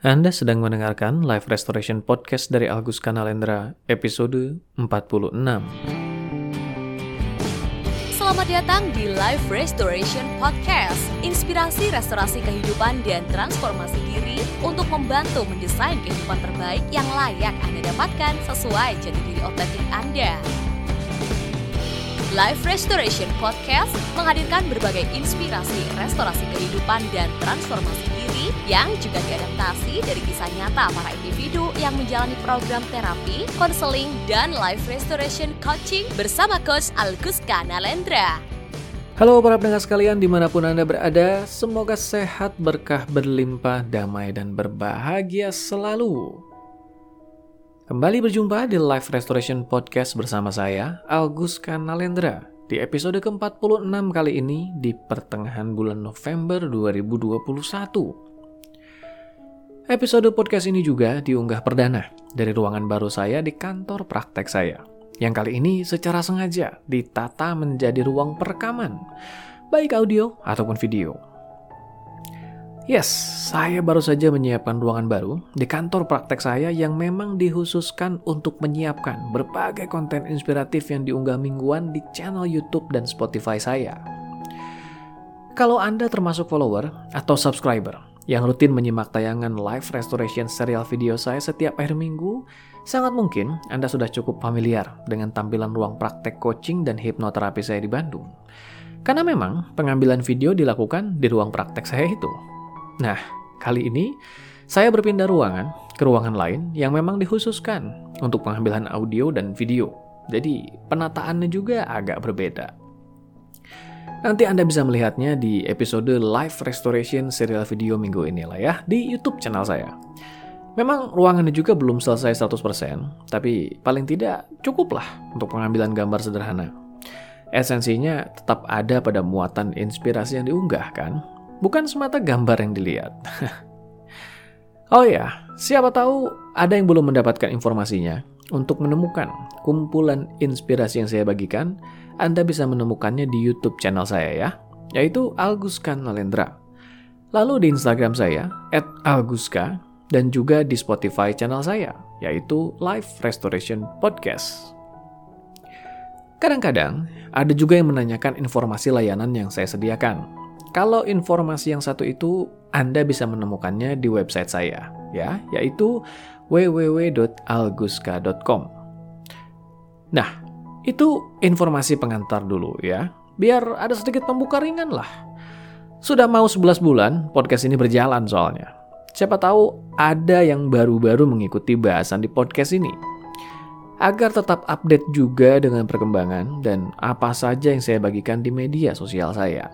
Anda sedang mendengarkan Live Restoration Podcast dari Agus Kanalendra, episode 46. Selamat datang di Live Restoration Podcast, inspirasi restorasi kehidupan dan transformasi diri untuk membantu mendesain kehidupan terbaik yang layak Anda dapatkan sesuai jati diri otentik Anda. Live Restoration Podcast menghadirkan berbagai inspirasi restorasi kehidupan dan transformasi diri yang juga diadaptasi dari kisah nyata para individu yang menjalani program terapi, konseling, dan life restoration coaching bersama Coach Alguska Nalendra. Halo para pendengar sekalian di mana pun Anda berada, semoga sehat, berkah, berlimpah, damai, dan berbahagia selalu. Kembali berjumpa di Live Restoration Podcast bersama saya, Algus Kanalendra. Di episode ke-46 kali ini di pertengahan bulan November 2021. Episode podcast ini juga diunggah perdana dari ruangan baru saya di kantor praktek saya. Yang kali ini secara sengaja ditata menjadi ruang perekaman, baik audio ataupun video. Yes, saya baru saja menyiapkan ruangan baru di kantor praktek saya yang memang dikhususkan untuk menyiapkan berbagai konten inspiratif yang diunggah mingguan di channel YouTube dan Spotify saya. Kalau Anda termasuk follower atau subscriber yang rutin menyimak tayangan live restoration serial video saya setiap akhir minggu, sangat mungkin Anda sudah cukup familiar dengan tampilan ruang praktek coaching dan hipnoterapi saya di Bandung. Karena memang pengambilan video dilakukan di ruang praktek saya itu. Nah, kali ini saya berpindah ruangan ke ruangan lain yang memang dikhususkan untuk pengambilan audio dan video. Jadi, penataannya juga agak berbeda. Nanti Anda bisa melihatnya di episode live restoration serial video minggu ini lah ya, di YouTube channel saya. Memang ruangannya juga belum selesai 100%, tapi paling tidak cukuplah untuk pengambilan gambar sederhana. Esensinya tetap ada pada muatan inspirasi yang diunggah kan, bukan semata gambar yang dilihat. oh ya, siapa tahu ada yang belum mendapatkan informasinya. Untuk menemukan kumpulan inspirasi yang saya bagikan, Anda bisa menemukannya di YouTube channel saya ya, yaitu Alguskan Nalendra. Lalu di Instagram saya, @alguska, dan juga di Spotify channel saya, yaitu Live Restoration Podcast. Kadang-kadang, ada juga yang menanyakan informasi layanan yang saya sediakan. Kalau informasi yang satu itu Anda bisa menemukannya di website saya, ya, yaitu www.alguska.com. Nah, itu informasi pengantar dulu ya, biar ada sedikit pembuka ringan lah. Sudah mau 11 bulan podcast ini berjalan soalnya. Siapa tahu ada yang baru-baru mengikuti bahasan di podcast ini. Agar tetap update juga dengan perkembangan dan apa saja yang saya bagikan di media sosial saya.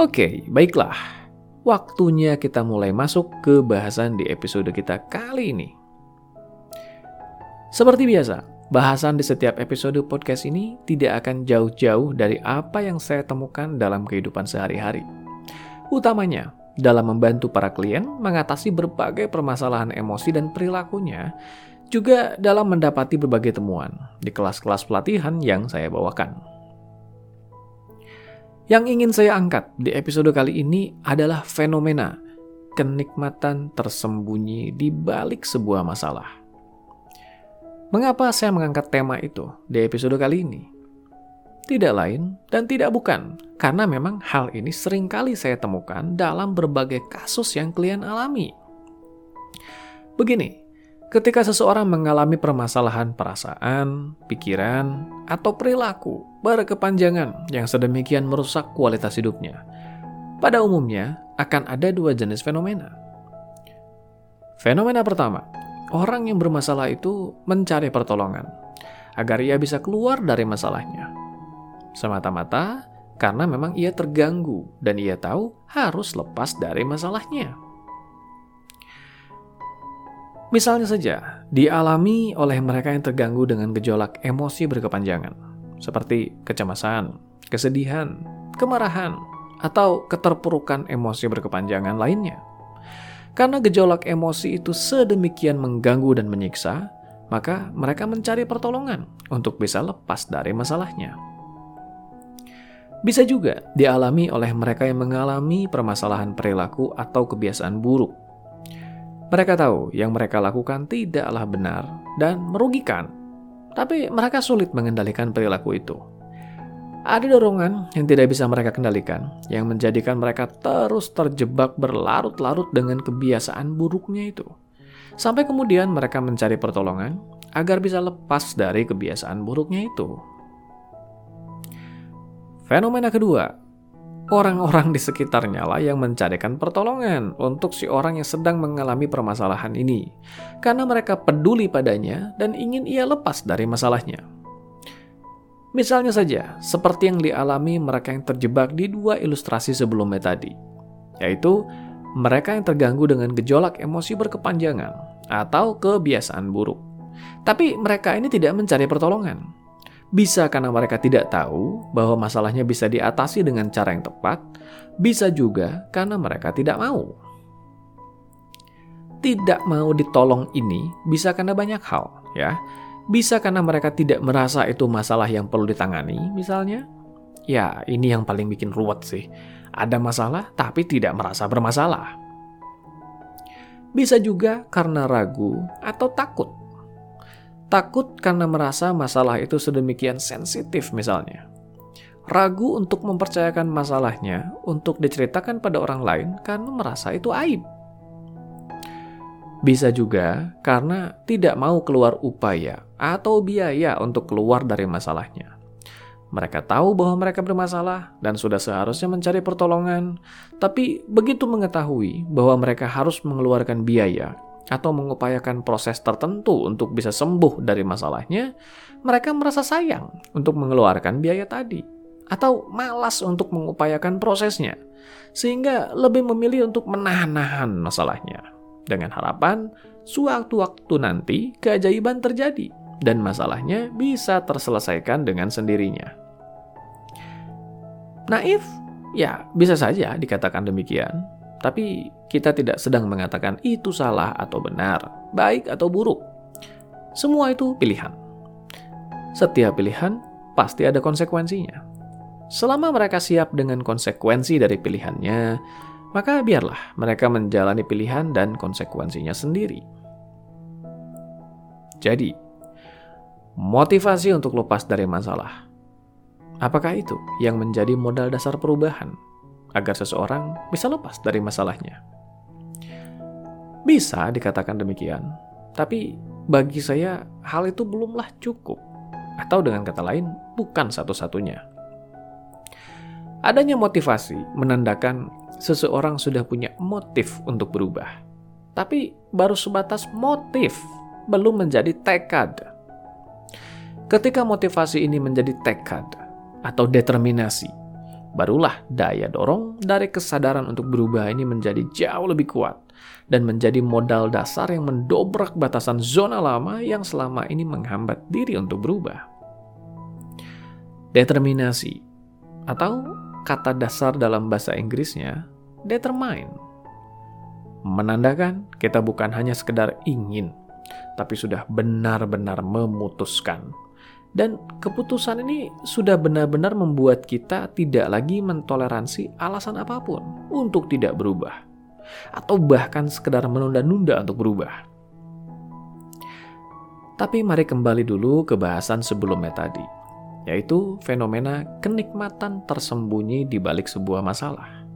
Oke, baiklah. Waktunya kita mulai masuk ke bahasan di episode kita kali ini. Seperti biasa, bahasan di setiap episode podcast ini tidak akan jauh-jauh dari apa yang saya temukan dalam kehidupan sehari-hari. Utamanya, dalam membantu para klien mengatasi berbagai permasalahan emosi dan perilakunya, juga dalam mendapati berbagai temuan di kelas-kelas pelatihan yang saya bawakan. Yang ingin saya angkat di episode kali ini adalah fenomena kenikmatan tersembunyi di balik sebuah masalah. Mengapa saya mengangkat tema itu di episode kali ini? Tidak lain dan tidak bukan, karena memang hal ini sering kali saya temukan dalam berbagai kasus yang klien alami. Begini, Ketika seseorang mengalami permasalahan perasaan, pikiran, atau perilaku berkepanjangan yang sedemikian merusak kualitas hidupnya, pada umumnya akan ada dua jenis fenomena. Fenomena pertama, orang yang bermasalah itu mencari pertolongan agar ia bisa keluar dari masalahnya. Semata-mata karena memang ia terganggu dan ia tahu harus lepas dari masalahnya. Misalnya saja, dialami oleh mereka yang terganggu dengan gejolak emosi berkepanjangan, seperti kecemasan, kesedihan, kemarahan, atau keterpurukan emosi berkepanjangan lainnya. Karena gejolak emosi itu sedemikian mengganggu dan menyiksa, maka mereka mencari pertolongan untuk bisa lepas dari masalahnya. Bisa juga dialami oleh mereka yang mengalami permasalahan perilaku atau kebiasaan buruk. Mereka tahu yang mereka lakukan tidaklah benar dan merugikan, tapi mereka sulit mengendalikan perilaku itu. Ada dorongan yang tidak bisa mereka kendalikan, yang menjadikan mereka terus terjebak berlarut-larut dengan kebiasaan buruknya itu. Sampai kemudian mereka mencari pertolongan agar bisa lepas dari kebiasaan buruknya itu. Fenomena kedua, orang-orang di sekitarnya lah yang mencarikan pertolongan untuk si orang yang sedang mengalami permasalahan ini, karena mereka peduli padanya dan ingin ia lepas dari masalahnya. Misalnya saja, seperti yang dialami mereka yang terjebak di dua ilustrasi sebelumnya tadi, yaitu mereka yang terganggu dengan gejolak emosi berkepanjangan atau kebiasaan buruk. Tapi mereka ini tidak mencari pertolongan, bisa karena mereka tidak tahu bahwa masalahnya bisa diatasi dengan cara yang tepat, bisa juga karena mereka tidak mau. Tidak mau ditolong ini bisa karena banyak hal, ya. Bisa karena mereka tidak merasa itu masalah yang perlu ditangani, misalnya. Ya, ini yang paling bikin ruwet sih. Ada masalah tapi tidak merasa bermasalah. Bisa juga karena ragu atau takut Takut karena merasa masalah itu sedemikian sensitif misalnya. Ragu untuk mempercayakan masalahnya untuk diceritakan pada orang lain karena merasa itu aib. Bisa juga karena tidak mau keluar upaya atau biaya untuk keluar dari masalahnya. Mereka tahu bahwa mereka bermasalah dan sudah seharusnya mencari pertolongan, tapi begitu mengetahui bahwa mereka harus mengeluarkan biaya atau mengupayakan proses tertentu untuk bisa sembuh dari masalahnya, mereka merasa sayang untuk mengeluarkan biaya tadi, atau malas untuk mengupayakan prosesnya, sehingga lebih memilih untuk menahan-nahan masalahnya, dengan harapan suatu-waktu nanti keajaiban terjadi dan masalahnya bisa terselesaikan dengan sendirinya. Naif? Ya, bisa saja dikatakan demikian, tapi kita tidak sedang mengatakan itu salah atau benar, baik atau buruk. Semua itu pilihan. Setiap pilihan pasti ada konsekuensinya. Selama mereka siap dengan konsekuensi dari pilihannya, maka biarlah mereka menjalani pilihan dan konsekuensinya sendiri. Jadi, motivasi untuk lepas dari masalah. Apakah itu yang menjadi modal dasar perubahan? agar seseorang bisa lepas dari masalahnya. Bisa dikatakan demikian, tapi bagi saya hal itu belumlah cukup, atau dengan kata lain, bukan satu-satunya. Adanya motivasi menandakan seseorang sudah punya motif untuk berubah, tapi baru sebatas motif, belum menjadi tekad. Ketika motivasi ini menjadi tekad atau determinasi, barulah daya dorong dari kesadaran untuk berubah ini menjadi jauh lebih kuat dan menjadi modal dasar yang mendobrak batasan zona lama yang selama ini menghambat diri untuk berubah. Determinasi atau kata dasar dalam bahasa Inggrisnya determine menandakan kita bukan hanya sekedar ingin tapi sudah benar-benar memutuskan dan keputusan ini sudah benar-benar membuat kita tidak lagi mentoleransi alasan apa pun untuk tidak berubah. Atau bahkan sekedar menunda-nunda untuk berubah. Tapi mari kembali dulu ke bahasan sebelumnya tadi, yaitu fenomena kenikmatan tersembunyi di balik sebuah masalah.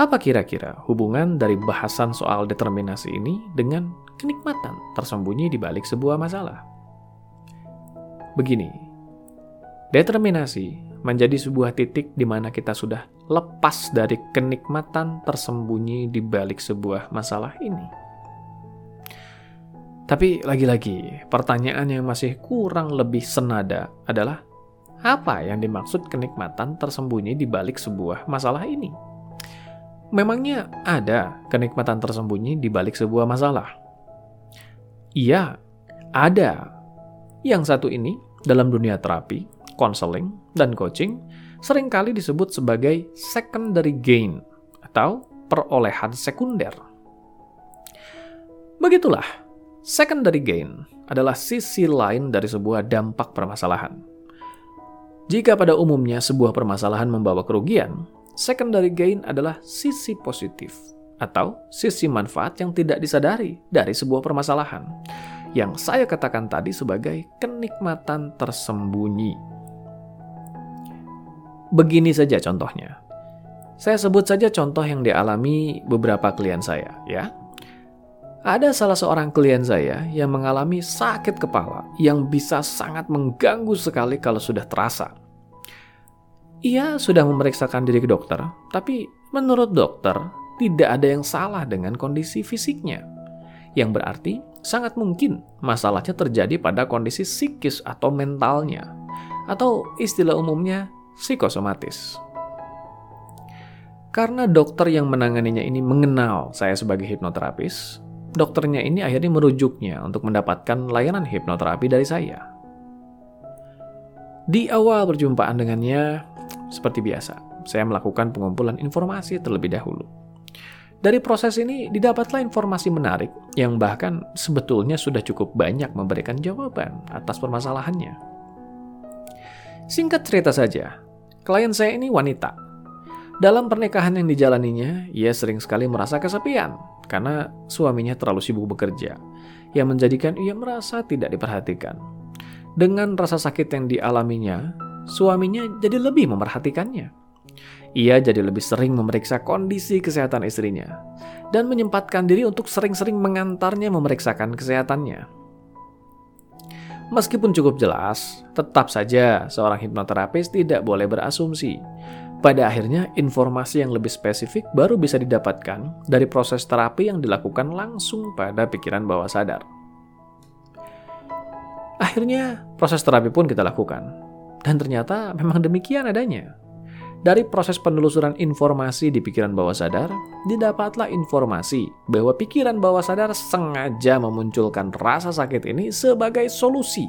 Apa kira-kira hubungan dari bahasan soal determinasi ini dengan kenikmatan tersembunyi di balik sebuah masalah? Begini, determinasi menjadi sebuah titik di mana kita sudah lepas dari kenikmatan tersembunyi di balik sebuah masalah ini. Tapi lagi-lagi, pertanyaan yang masih kurang lebih senada adalah apa yang dimaksud kenikmatan tersembunyi di balik sebuah masalah ini? Memangnya ada kenikmatan tersembunyi di balik sebuah masalah? Iya, ada yang satu ini dalam dunia terapi, konseling, dan coaching sering kali disebut sebagai secondary gain atau perolehan sekunder. Begitulah, secondary gain adalah sisi lain dari sebuah dampak permasalahan. Jika pada umumnya sebuah permasalahan membawa kerugian, secondary gain adalah sisi positif atau sisi manfaat yang tidak disadari dari sebuah permasalahan yang saya katakan tadi sebagai kenikmatan tersembunyi. Begini saja contohnya. Saya sebut saja contoh yang dialami beberapa klien saya, ya. Ada salah seorang klien saya yang mengalami sakit kepala yang bisa sangat mengganggu sekali kalau sudah terasa. Ia sudah memeriksakan diri ke dokter, tapi menurut dokter tidak ada yang salah dengan kondisi fisiknya. Yang berarti sangat mungkin masalahnya terjadi pada kondisi psikis atau mentalnya, atau istilah umumnya psikosomatis. Karena dokter yang menanganinya ini mengenal saya sebagai hipnoterapis, dokternya ini akhirnya merujuknya untuk mendapatkan layanan hipnoterapi dari saya. Di awal perjumpaan dengannya, seperti biasa, saya melakukan pengumpulan informasi terlebih dahulu. Dari proses ini didapatlah informasi menarik yang bahkan sebetulnya sudah cukup banyak memberikan jawaban atas permasalahannya. Singkat cerita saja, klien saya ini wanita dalam pernikahan yang dijalaninya, ia sering sekali merasa kesepian karena suaminya terlalu sibuk bekerja, yang menjadikan ia merasa tidak diperhatikan. Dengan rasa sakit yang dialaminya, suaminya jadi lebih memperhatikannya. Ia jadi lebih sering memeriksa kondisi kesehatan istrinya dan menyempatkan diri untuk sering-sering mengantarnya memeriksakan kesehatannya. Meskipun cukup jelas, tetap saja seorang hipnoterapis tidak boleh berasumsi pada akhirnya, informasi yang lebih spesifik baru bisa didapatkan dari proses terapi yang dilakukan langsung pada pikiran bawah sadar. Akhirnya, proses terapi pun kita lakukan. Dan ternyata memang demikian adanya. Dari proses penelusuran informasi di pikiran bawah sadar, didapatlah informasi bahwa pikiran bawah sadar sengaja memunculkan rasa sakit ini sebagai solusi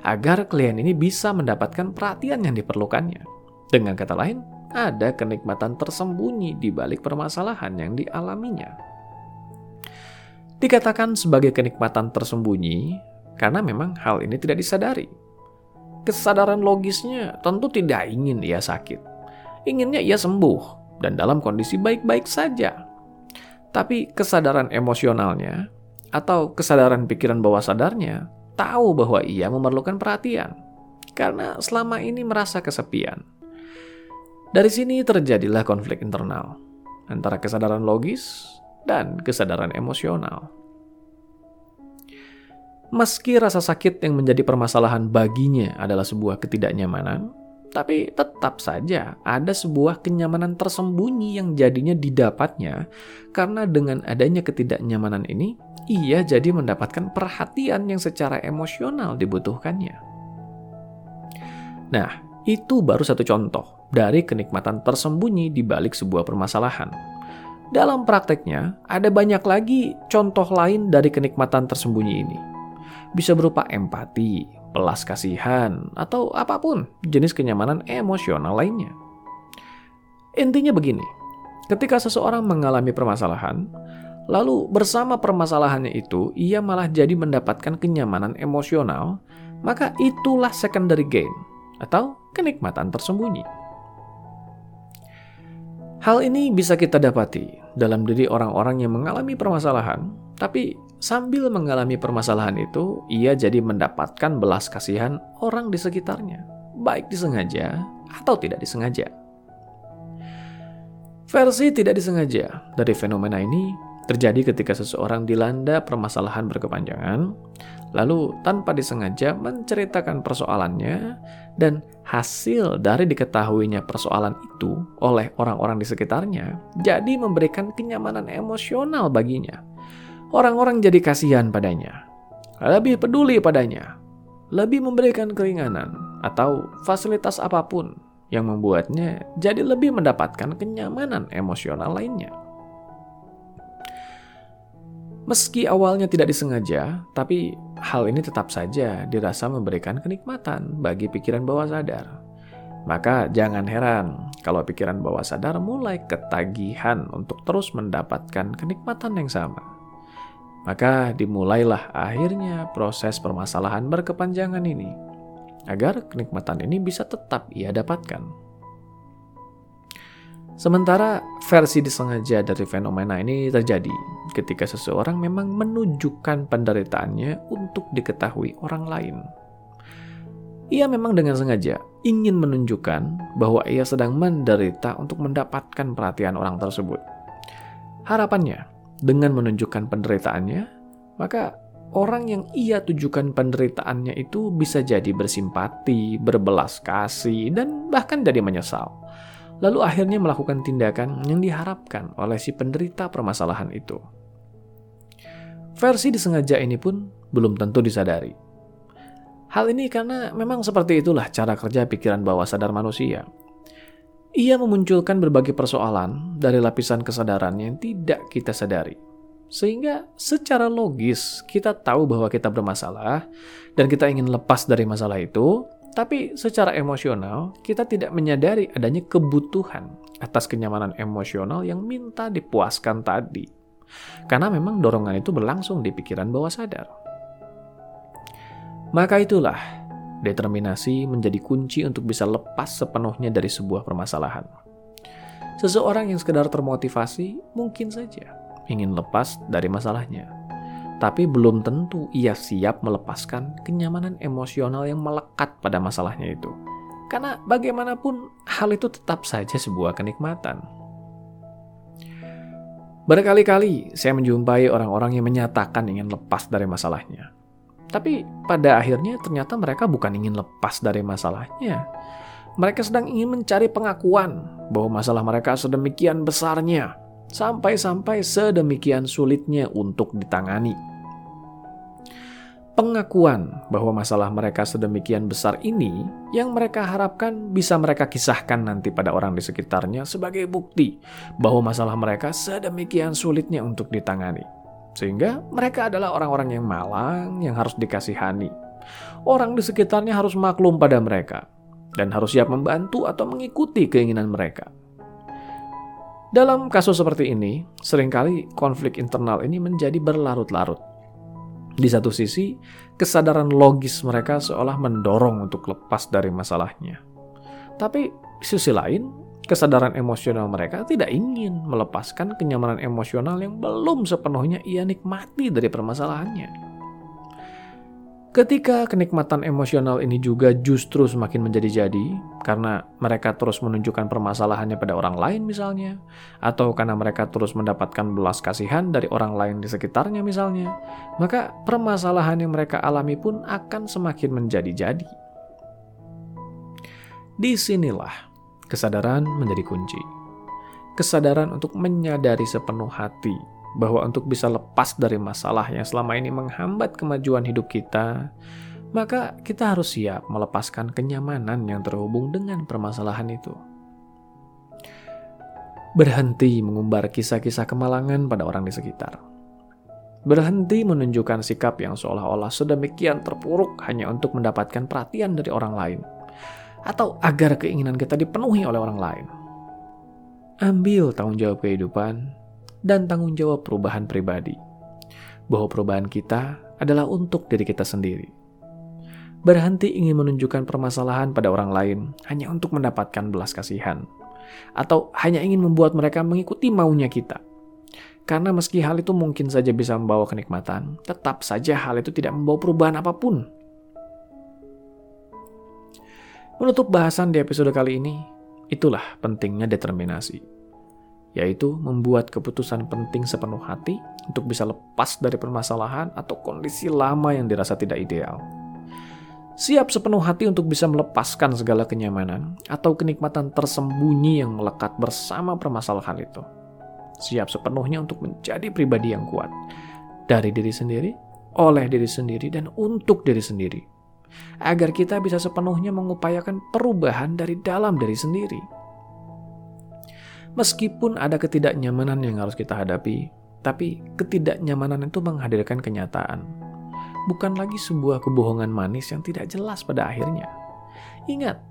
agar klien ini bisa mendapatkan perhatian yang diperlukannya. Dengan kata lain, ada kenikmatan tersembunyi di balik permasalahan yang dialaminya. Dikatakan sebagai kenikmatan tersembunyi karena memang hal ini tidak disadari. Kesadaran logisnya tentu tidak ingin ia sakit. Inginnya ia sembuh dan dalam kondisi baik-baik saja. Tapi kesadaran emosionalnya atau kesadaran pikiran bawah sadarnya tahu bahwa ia memerlukan perhatian karena selama ini merasa kesepian dari sini terjadilah konflik internal antara kesadaran logis dan kesadaran emosional. Meski rasa sakit yang menjadi permasalahan baginya adalah sebuah ketidaknyamanan, tapi tetap saja ada sebuah kenyamanan tersembunyi yang jadinya didapatnya karena dengan adanya ketidaknyamanan ini, ia jadi mendapatkan perhatian yang secara emosional dibutuhkannya. Nah, itu baru satu contoh dari kenikmatan tersembunyi di balik sebuah permasalahan. Dalam prakteknya, ada banyak lagi contoh lain dari kenikmatan tersembunyi ini. Bisa berupa empati, belas kasihan, atau apa pun jenis kenyamanan emosional lainnya. Intinya begini, ketika seseorang mengalami permasalahan, lalu bersama permasalahannya itu ia malah jadi mendapatkan kenyamanan emosional, maka itulah secondary gain atau kenikmatan tersembunyi. Hal ini bisa kita dapati dalam diri orang-orang yang mengalami permasalahan, tapi sambil mengalami permasalahan itu, ia jadi mendapatkan belas kasihan orang di sekitarnya, baik disengaja atau tidak disengaja. Versi tidak disengaja dari fenomena ini terjadi ketika seseorang dilanda permasalahan berkepanjangan, lalu tanpa disengaja menceritakan persoalannya dan hasil dari diketahuinya persoalan itu oleh orang-orang di sekitarnya jadi memberikan kenyamanan emosional baginya. Orang-orang jadi kasihan padanya, lebih peduli padanya, lebih memberikan keringanan atau fasilitas apa pun yang membuatnya jadi lebih mendapatkan kenyamanan emosional lainnya. Meski awalnya tidak disengaja, tapi hal ini tetap saja dirasa memberikan kenikmatan bagi pikiran bawah sadar. Maka jangan heran kalau pikiran bawah sadar mulai ketagihan untuk terus mendapatkan kenikmatan yang sama. Maka dimulailah akhirnya proses permasalahan berkepanjangan ini. agar kenikmatan ini bisa tetap ia dapatkan. Sementara versi disengaja dari fenomena ini terjadi ketika seseorang memang menunjukkan penderitaannya untuk diketahui orang lain. Ia memang dengan sengaja ingin menunjukkan bahwa ia sedang menderita untuk mendapatkan perhatian orang tersebut. Harapannya, dengan menunjukkan penderitaannya, maka orang yang ia tujukan penderitaannya itu bisa jadi bersimpati, berbelas kasih, dan bahkan jadi menyesal lalu akhirnya melakukan tindakan yang diharapkan oleh si penderita permasalahan itu. Versi disengaja ini pun belum tentu disadari. Hal ini karena memang seperti itulah cara kerja pikiran bawah sadar manusia. Ia memunculkan berbagai persoalan dari lapisan kesadaran yang tidak kita sadari. Sehingga secara logis kita tahu bahwa kita bermasalah dan kita ingin lepas dari masalah itu, tapi secara emosional, kita tidak menyadari adanya kebutuhan atas kenyamanan emosional yang minta dipuaskan tadi. Karena memang dorongan itu berlangsung di pikiran bawah sadar. Maka itulah, determinasi menjadi kunci untuk bisa lepas sepenuhnya dari sebuah permasalahan. Seseorang yang sekedar termotivasi mungkin saja ingin lepas dari masalahnya tapi belum tentu ia siap melepaskan kenyamanan emosional yang melekat pada masalahnya itu. Karena bagaimanapun hal itu tetap saja sebuah kenikmatan. Berkali-kali saya menjumpai orang-orang yang menyatakan ingin lepas dari masalahnya. Tapi pada akhirnya ternyata mereka bukan ingin lepas dari masalahnya. Mereka sedang ingin mencari pengakuan bahwa masalah mereka sedemikian besarnya, sampai-sampai sedemikian sulitnya untuk ditangani pengakuan bahwa masalah mereka sedemikian besar ini yang mereka harapkan bisa mereka kisahkan nanti pada orang di sekitarnya sebagai bukti bahwa masalah mereka sedemikian sulitnya untuk ditangani. Sehingga mereka adalah orang-orang yang malang yang harus dikasihani. Orang di sekitarnya harus maklum pada mereka dan harus siap membantu atau mengikuti keinginan mereka. Dalam kasus seperti ini, sering kali konflik internal ini menjadi berlarut-larut di satu sisi, kesadaran logis mereka seolah mendorong untuk lepas dari masalahnya. Tapi di sisi lain, kesadaran emosional mereka tidak ingin melepaskan kenyamanan emosional yang belum sepenuhnya ia nikmati dari permasalahannya. Ketika kenikmatan emosional ini juga justru semakin menjadi-jadi karena mereka terus menunjukkan permasalahannya pada orang lain misalnya, atau karena mereka terus mendapatkan belas kasihan dari orang lain di sekitarnya misalnya, maka permasalahan yang mereka alami pun akan semakin menjadi-jadi. Di sinilah kesadaran menjadi kunci. Kesadaran untuk menyadari sepenuh hati bahwa untuk bisa lepas dari masalah yang selama ini menghambat kemajuan hidup kita, maka kita harus siap melepaskan kenyamanan yang terhubung dengan permasalahan itu. Berhenti mengumbar kisah-kisah kemalangan pada orang di sekitar. Berhenti menunjukkan sikap yang seolah-olah sedemikian terpuruk hanya untuk mendapatkan perhatian dari orang lain, atau agar keinginan kita dipenuhi oleh orang lain. Ambil tanggung jawab kehidupan dan tanggung jawab perubahan pribadi. Bahwa perubahan kita adalah untuk diri kita sendiri. Berhenti ingin menunjukkan permasalahan pada orang lain hanya untuk mendapatkan belas kasihan, atau hanya ingin membuat mereka mengikuti maunya kita. Karena meski hal itu mungkin saja bisa membawa kenikmatan, tetap saja hal itu tidak membawa perubahan apa pun. Menutup bahasan di episode kali ini, itulah pentingnya determinasi yaitu membuat keputusan penting sepenuh hati untuk bisa lepas dari permasalahan atau kondisi lama yang dirasa tidak ideal. Siap sepenuh hati untuk bisa melepaskan segala kenyamanan atau kenikmatan tersembunyi yang melekat bersama permasalahan itu. Siap sepenuhnya untuk menjadi pribadi yang kuat dari diri sendiri, oleh diri sendiri, dan untuk diri sendiri, agar kita bisa sepenuhnya mengupayakan perubahan dari dalam diri sendiri Meskipun ada ketidaknyamanan yang harus kita hadapi, tapi ketidaknyamanan itu menghadirkan kenyataan. Bukan lagi sebuah kebohongan manis yang tidak jelas pada akhirnya. Ingat,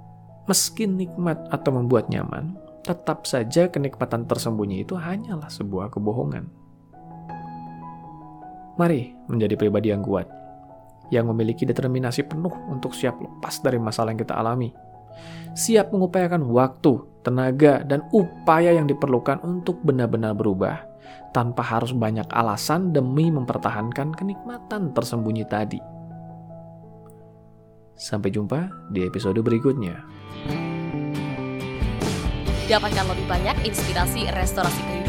meski nikmat atau membuat nyaman, tetap saja kenikmatan tersembunyi itu hanyalah sebuah kebohongan. Mari menjadi pribadi yang kuat. Yang memiliki determinasi penuh untuk siap lepas dari masalah yang kita alami. Siap mengupayakan waktu, tenaga, dan upaya yang diperlukan untuk benar-benar berubah tanpa harus banyak alasan demi mempertahankan kenikmatan tersembunyi tadi. Sampai jumpa di episode berikutnya. Dapatkan lebih banyak inspirasi restorasi kehidupan